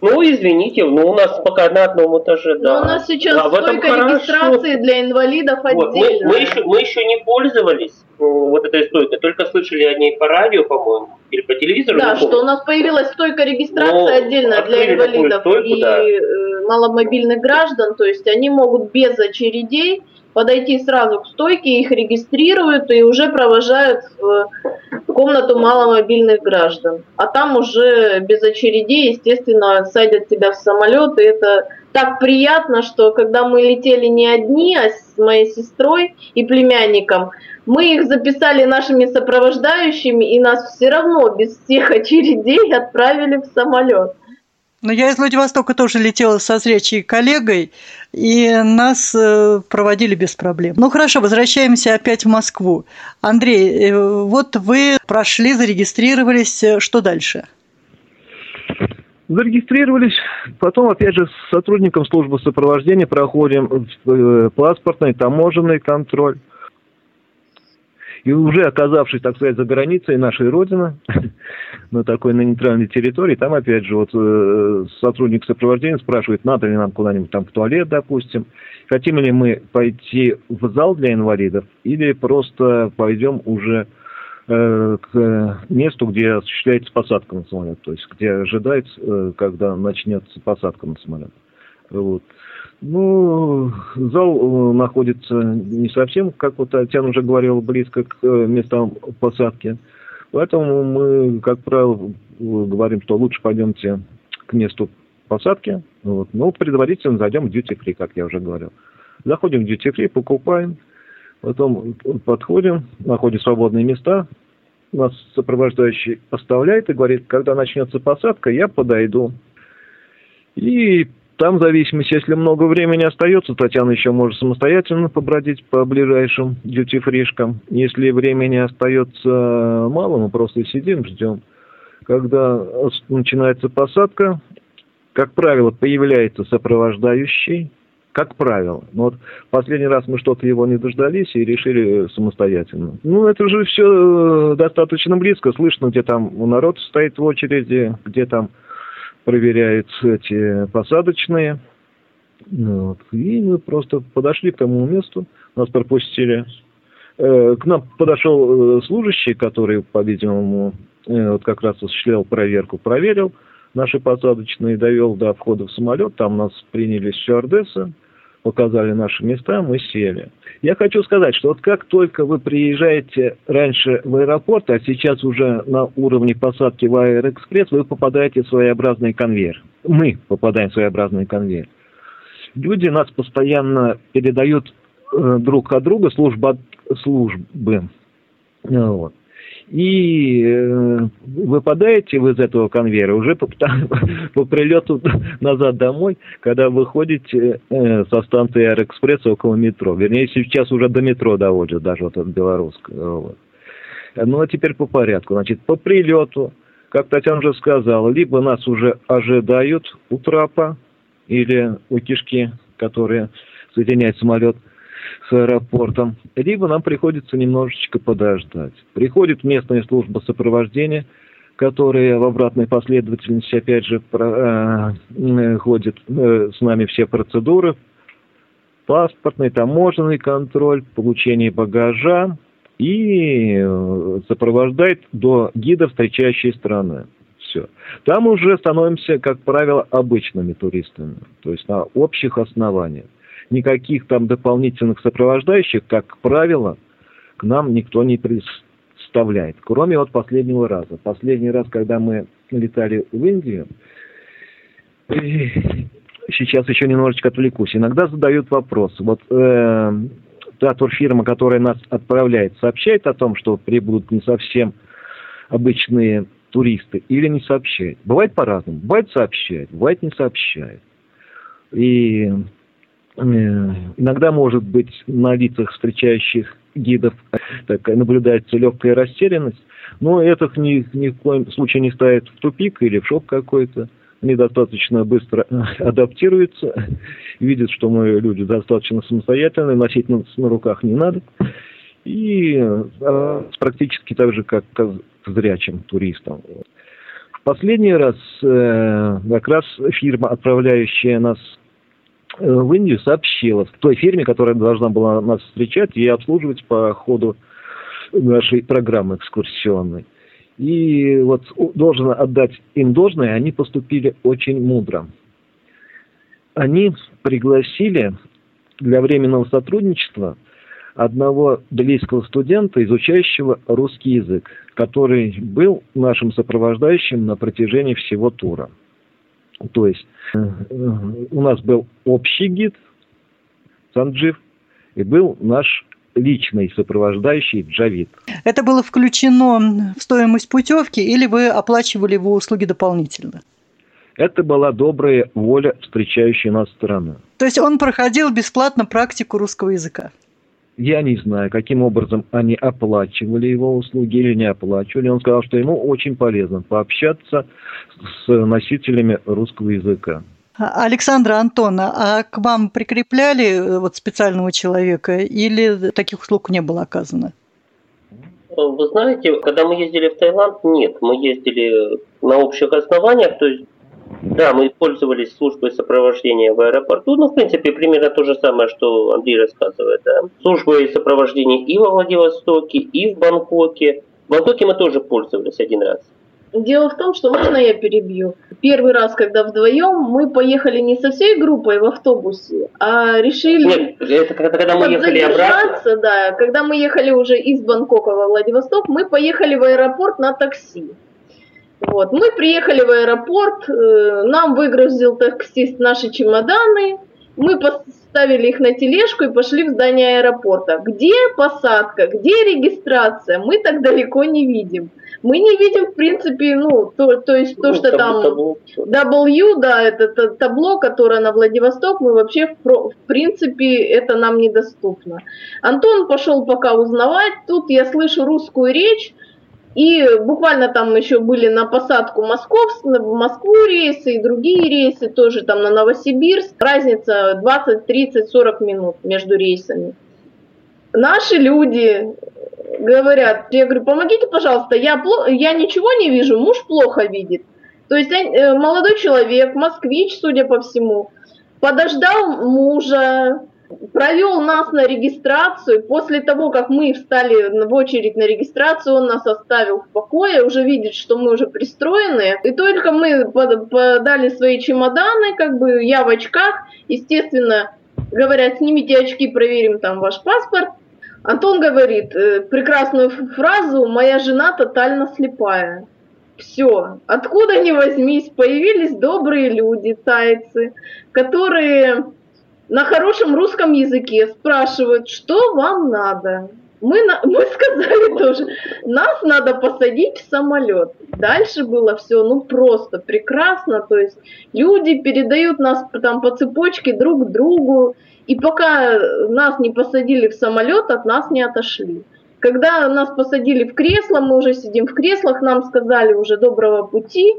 Ну, извините, ну у нас пока на одном этаже, да. Но у нас сейчас а столько регистрации для инвалидов вот, отдельно. Мы, мы, еще, мы еще не пользовались ну, вот этой стойкой, только слышали о ней по радио, по-моему, или по телевизору. Да, что у нас появилась стойка регистрации Но отдельно для инвалидов стойку, и да. Э, маломобильных граждан, то есть они могут без очередей подойти сразу к стойке, их регистрируют и уже провожают в комнату маломобильных граждан. А там уже без очередей, естественно, садят тебя в самолет, и это так приятно, что когда мы летели не одни, а с моей сестрой и племянником, мы их записали нашими сопровождающими, и нас все равно без всех очередей отправили в самолет. Но я из Владивостока тоже летела со встречей коллегой, и нас э, проводили без проблем. Ну хорошо, возвращаемся опять в Москву. Андрей, э, вот вы прошли, зарегистрировались, что дальше? Зарегистрировались, потом, опять же, с сотрудником службы сопровождения проходим э, паспортный, таможенный контроль. И уже оказавшись, так сказать, за границей нашей Родины, на такой на нейтральной территории, там опять же вот э, сотрудник сопровождения спрашивает, надо ли нам куда-нибудь там в туалет, допустим, хотим ли мы пойти в зал для инвалидов или просто пойдем уже э, к месту, где осуществляется посадка на самолет, то есть где ожидается, э, когда начнется посадка на самолет. Вот. Ну, зал э, находится не совсем, как вот Татьяна уже говорила, близко к э, местам посадки. Поэтому мы, как правило, говорим, что лучше пойдемте к месту посадки. Вот. Но предварительно зайдем в duty free, как я уже говорил. Заходим в duty free, покупаем, потом подходим, находим свободные места, нас сопровождающий оставляет и говорит, когда начнется посадка, я подойду. И там, в зависимости, если много времени остается, Татьяна еще может самостоятельно побродить по ближайшим дьюти-фришкам. Если времени остается мало, мы просто сидим, ждем. Когда начинается посадка, как правило, появляется сопровождающий, как правило. Но вот последний раз мы что-то его не дождались и решили самостоятельно. Ну, это же все достаточно близко. Слышно, где там народ стоит в очереди, где там проверяются эти посадочные. Вот. И мы просто подошли к тому месту, нас пропустили. Э, к нам подошел э, служащий, который, по-видимому, э, вот как раз осуществлял проверку, проверил наши посадочные, довел до входа в самолет, там нас приняли стюардессы, показали наши места, мы сели. Я хочу сказать, что вот как только вы приезжаете раньше в аэропорт, а сейчас уже на уровне посадки в Аэроэкспресс, вы попадаете в своеобразный конвейер. Мы попадаем в своеобразный конвейер. Люди нас постоянно передают э, друг от друга служба, службы. Вот и э, выпадаете вы из этого конвейера уже по, по прилету назад домой, когда выходите э, со станции Аэроэкспресса около метро. Вернее, сейчас уже до метро доводят, даже вот от Белорусского. Вот. Ну, а теперь по порядку. Значит, по прилету, как Татьяна уже сказала, либо нас уже ожидают у трапа или у кишки, которые соединяют самолет – с аэропортом, либо нам приходится немножечко подождать. Приходит местная служба сопровождения, которая в обратной последовательности, опять же, про, э, ходит э, с нами все процедуры, паспортный, таможенный контроль, получение багажа, и э, сопровождает до гида встречающей страны. Все. Там уже становимся, как правило, обычными туристами, то есть на общих основаниях. Никаких там дополнительных сопровождающих, как правило, к нам никто не представляет, кроме вот последнего раза. Последний раз, когда мы летали в Индию, сейчас еще немножечко отвлекусь. Иногда задают вопрос. Вот э, та турфирма, которая нас отправляет, сообщает о том, что прибудут не совсем обычные туристы или не сообщает. Бывает по-разному. Бывает сообщает, бывает не сообщает. И иногда может быть на лицах встречающих гидов так, наблюдается легкая растерянность, но это ни, ни в коем случае не ставит в тупик или в шок какой-то они достаточно быстро э, адаптируются, видят, что мы люди достаточно самостоятельные, носить на, на руках не надо. И а, практически так же, как зрячим туристам. В последний раз э, как раз фирма, отправляющая нас в Индию, сообщила той фирме, которая должна была нас встречать и обслуживать по ходу нашей программы экскурсионной. И вот должен отдать им должное, они поступили очень мудро. Они пригласили для временного сотрудничества одного близкого студента, изучающего русский язык, который был нашим сопровождающим на протяжении всего тура. То есть э, у нас был общий гид Санджив, и был наш личный сопровождающий Джавид. Это было включено в стоимость путевки или вы оплачивали его услуги дополнительно? Это была добрая воля встречающей нас стороны. То есть он проходил бесплатно практику русского языка? Я не знаю, каким образом они оплачивали его услуги или не оплачивали. Он сказал, что ему очень полезно пообщаться с носителями русского языка. Александра Антона, а к вам прикрепляли э, вот специального человека или таких услуг не было оказано? Вы знаете, когда мы ездили в Таиланд, нет, мы ездили на общих основаниях, то есть да, мы пользовались службой сопровождения в аэропорту, ну, в принципе, примерно то же самое, что Андрей рассказывает, да. Службой сопровождения и во Владивостоке, и в Бангкоке. В Бангкоке мы тоже пользовались один раз. Дело в том, что можно я перебью? Первый раз, когда вдвоем, мы поехали не со всей группой в автобусе, а решили Нет, это когда, когда мы ехали обратно. Да, когда мы ехали уже из Бангкока во Владивосток, мы поехали в аэропорт на такси. Вот. Мы приехали в аэропорт, э, нам выгрузил таксист наши чемоданы, мы поставили их на тележку и пошли в здание аэропорта. Где посадка, где регистрация, мы так далеко не видим мы не видим, в принципе, ну, то, то есть то, ну, что там табло. W, да, это, это табло, которое на Владивосток, мы вообще, в, в принципе, это нам недоступно. Антон пошел пока узнавать, тут я слышу русскую речь, и буквально там еще были на посадку Московск, в Москву рейсы и другие рейсы, тоже там на Новосибирск. Разница 20, 30, 40 минут между рейсами. Наши люди говорят, я говорю, помогите, пожалуйста, я, я ничего не вижу, муж плохо видит. То есть э, молодой человек, москвич, судя по всему, подождал мужа, провел нас на регистрацию. После того, как мы встали в очередь на регистрацию, он нас оставил в покое, уже видит, что мы уже пристроены. И только мы подали свои чемоданы, как бы я в очках, естественно, говорят, снимите очки, проверим там ваш паспорт. Антон говорит э, прекрасную фразу «Моя жена тотально слепая». Все. Откуда ни возьмись, появились добрые люди, тайцы, которые на хорошем русском языке спрашивают, что вам надо. Мы, на, мы сказали тоже, нас надо посадить в самолет. Дальше было все, ну просто прекрасно. То есть люди передают нас там по цепочке друг другу. И пока нас не посадили в самолет, от нас не отошли. Когда нас посадили в кресло, мы уже сидим в креслах, нам сказали уже доброго пути.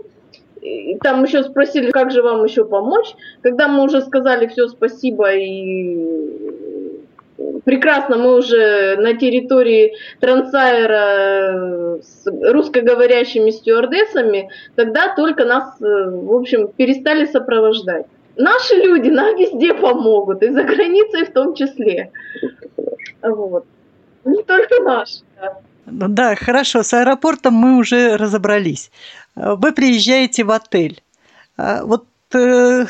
И там еще спросили, как же вам еще помочь. Когда мы уже сказали все спасибо и прекрасно мы уже на территории Трансайра с русскоговорящими стюардессами, тогда только нас, в общем, перестали сопровождать. Наши люди нам везде помогут, и за границей в том числе. Вот. Не только наш. Да. Да, хорошо, с аэропортом мы уже разобрались. Вы приезжаете в отель. А вот э,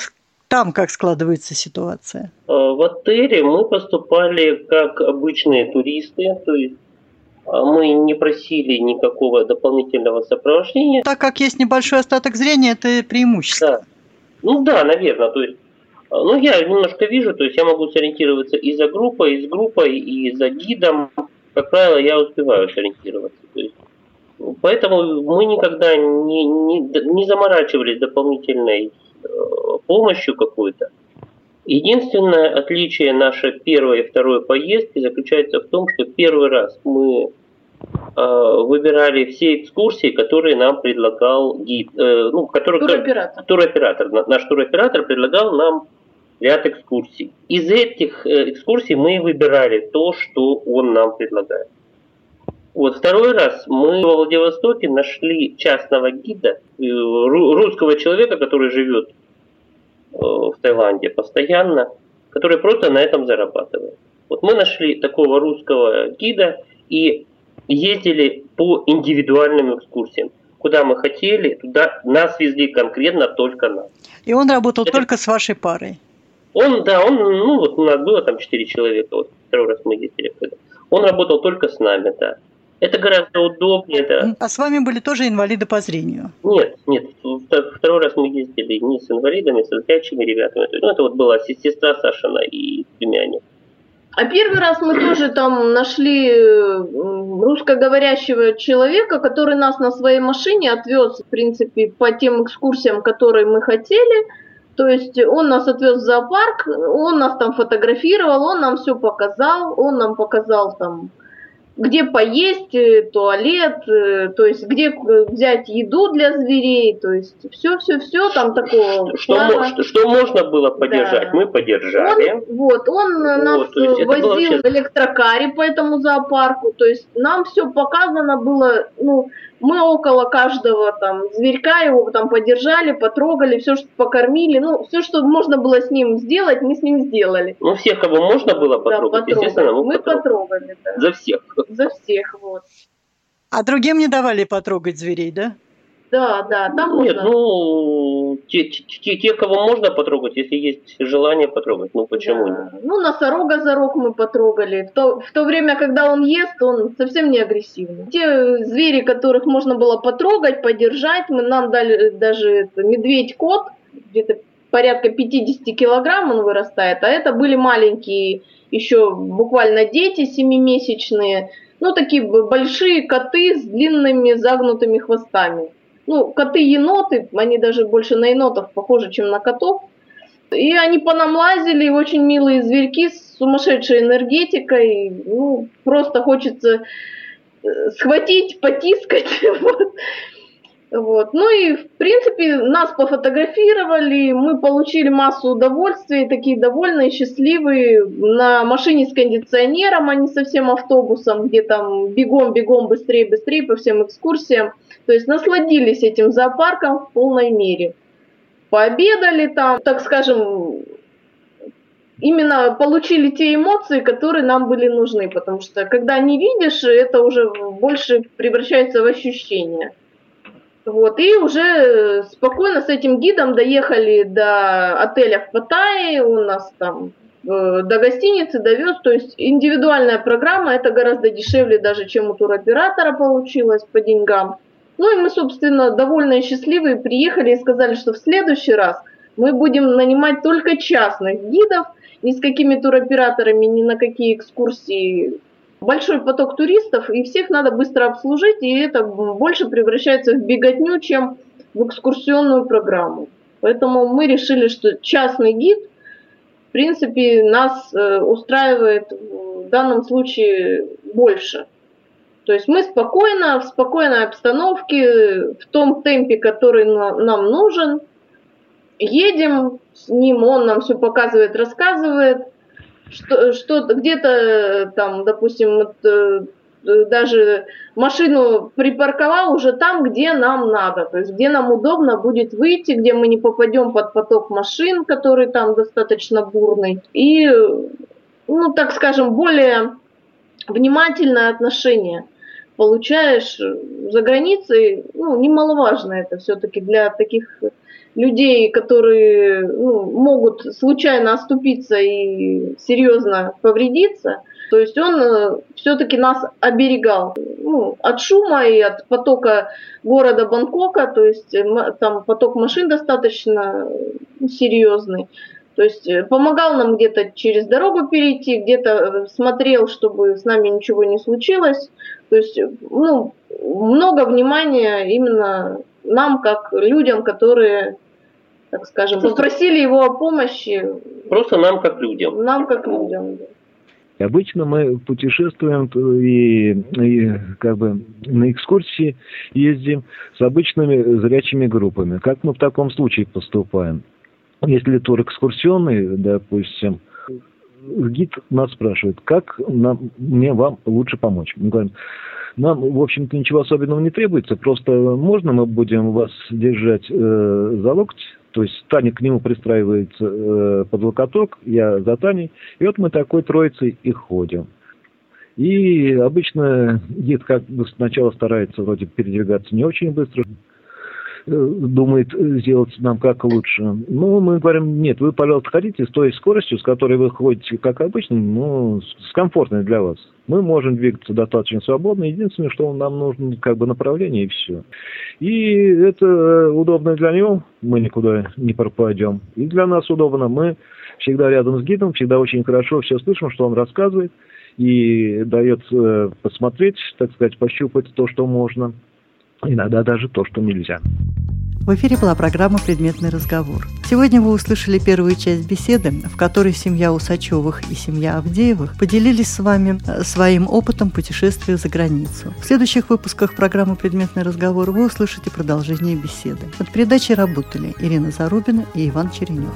там как складывается ситуация? Э, в отеле мы поступали как обычные туристы, то есть а, мы не просили никакого дополнительного сопровождения. Так как есть небольшой остаток зрения, это преимущество. Да. Ну да, наверное. То есть, а, ну я немножко вижу, то есть я могу сориентироваться и за группой, и с группой, и за гидом. Как правило, я успеваю сориентироваться. То есть, поэтому мы никогда не, не, не заморачивались дополнительной э, помощью какой-то. Единственное отличие нашей первой и второй поездки заключается в том, что первый раз мы э, выбирали все экскурсии, которые нам предлагал гид, э, ну, который, туроператор. туроператор. Наш туроператор предлагал нам ряд экскурсий. Из этих э, экскурсий мы выбирали то, что он нам предлагает. Вот второй раз мы во Владивостоке нашли частного гида, э, русского человека, который живет Э, в Таиланде постоянно, который просто на этом зарабатывает. Вот мы нашли такого русского гида и ездили по индивидуальным экскурсиям. Куда мы хотели, туда нас везли конкретно только нас. И он работал Это... только с вашей парой? Он, да, он, ну вот у нас было там четыре человека, вот второй раз мы ездили. Он работал только с нами, да. Это гораздо удобнее, да. А с вами были тоже инвалиды по зрению? Нет, нет. Второй раз мы ездили не с инвалидами, с зрячими ребятами. Ну, это вот была сестра Сашина и племянник. А первый раз мы тоже там нашли русскоговорящего человека, который нас на своей машине отвез, в принципе, по тем экскурсиям, которые мы хотели. То есть он нас отвез в зоопарк, он нас там фотографировал, он нам все показал, он нам показал там где поесть, э, туалет, э, то есть где э, взять еду для зверей, то есть все-все-все там такого. Что, что, что можно было поддержать, да. мы поддержали. Он, вот, он вот, нас возил вообще... в электрокаре по этому зоопарку, то есть нам все показано было, ну, мы около каждого там зверька его там подержали, потрогали, все, что покормили, ну, все, что можно было с ним сделать, мы с ним сделали. Ну, всех, кого можно было потрогать, да, естественно, мы, мы потрогали. да. За всех. За всех, вот. А другим не давали потрогать зверей, да? Да, да, там Нет, можно. ну, те, те, те, кого можно потрогать, если есть желание потрогать, ну почему да. нет? Ну, носорога за рог мы потрогали. В то, в то время, когда он ест, он совсем не агрессивный. Те звери, которых можно было потрогать, подержать, мы нам дали даже медведь-кот, где-то порядка 50 килограмм он вырастает, а это были маленькие еще буквально дети семимесячные, ну, такие большие коты с длинными загнутыми хвостами ну, коты-еноты, они даже больше на енотов похожи, чем на котов. И они по нам лазили, очень милые зверьки с сумасшедшей энергетикой. Ну, просто хочется э, схватить, потискать. Вот. Ну и, в принципе, нас пофотографировали, мы получили массу удовольствия, такие довольные, счастливые, на машине с кондиционером, а не совсем автобусом, где там бегом-бегом, быстрее-быстрее по всем экскурсиям. То есть насладились этим зоопарком в полной мере. Пообедали там, так скажем, именно получили те эмоции, которые нам были нужны, потому что когда не видишь, это уже больше превращается в ощущение. Вот, и уже спокойно с этим гидом доехали до отеля в Паттайе, у нас там э, до гостиницы довез, то есть индивидуальная программа, это гораздо дешевле даже, чем у туроператора получилось по деньгам. Ну и мы, собственно, довольно счастливые приехали и сказали, что в следующий раз мы будем нанимать только частных гидов, ни с какими туроператорами, ни на какие экскурсии большой поток туристов, и всех надо быстро обслужить, и это больше превращается в беготню, чем в экскурсионную программу. Поэтому мы решили, что частный гид, в принципе, нас э, устраивает в данном случае больше. То есть мы спокойно, в спокойной обстановке, в том темпе, который нам нужен, едем с ним, он нам все показывает, рассказывает, что, что где-то там, допустим, э, даже машину припарковал уже там, где нам надо, то есть где нам удобно будет выйти, где мы не попадем под поток машин, который там достаточно бурный, и, ну, так скажем, более внимательное отношение получаешь за границей, ну, немаловажно это все-таки для таких людей, которые ну, могут случайно оступиться и серьезно повредиться. То есть он э, все-таки нас оберегал ну, от шума и от потока города Бангкока, то есть э, там поток машин достаточно э, серьезный. То есть помогал нам где-то через дорогу перейти, где-то смотрел, чтобы с нами ничего не случилось. То есть ну, много внимания именно нам, как людям, которые так скажем, попросили его о помощи. Просто нам как людям. Нам как людям, да. Обычно мы путешествуем и, и как бы на экскурсии ездим с обычными зрячими группами. Как мы в таком случае поступаем? Если тур экскурсионный, допустим, гид нас спрашивает, как нам, мне вам лучше помочь. Мы говорим, нам, в общем-то, ничего особенного не требуется, просто можно мы будем вас держать э, за локоть, то есть Таня к нему пристраивается э, под локоток, я за Таней, и вот мы такой троицей и ходим. И обычно гид как бы сначала старается вроде передвигаться не очень быстро, думает сделать нам как лучше. Ну, мы говорим, нет, вы, пожалуйста, ходите с той скоростью, с которой вы ходите, как обычно, ну, с комфортной для вас. Мы можем двигаться достаточно свободно. Единственное, что нам нужно как бы направление и все. И это удобно для него, мы никуда не пропадем. И для нас удобно, мы всегда рядом с гидом, всегда очень хорошо все слышим, что он рассказывает и дает э, посмотреть, так сказать, пощупать то, что можно иногда даже то, что нельзя. В эфире была программа «Предметный разговор». Сегодня вы услышали первую часть беседы, в которой семья Усачевых и семья Авдеевых поделились с вами э, своим опытом путешествия за границу. В следующих выпусках программы «Предметный разговор» вы услышите продолжение беседы. От передачи работали Ирина Зарубина и Иван Черенев.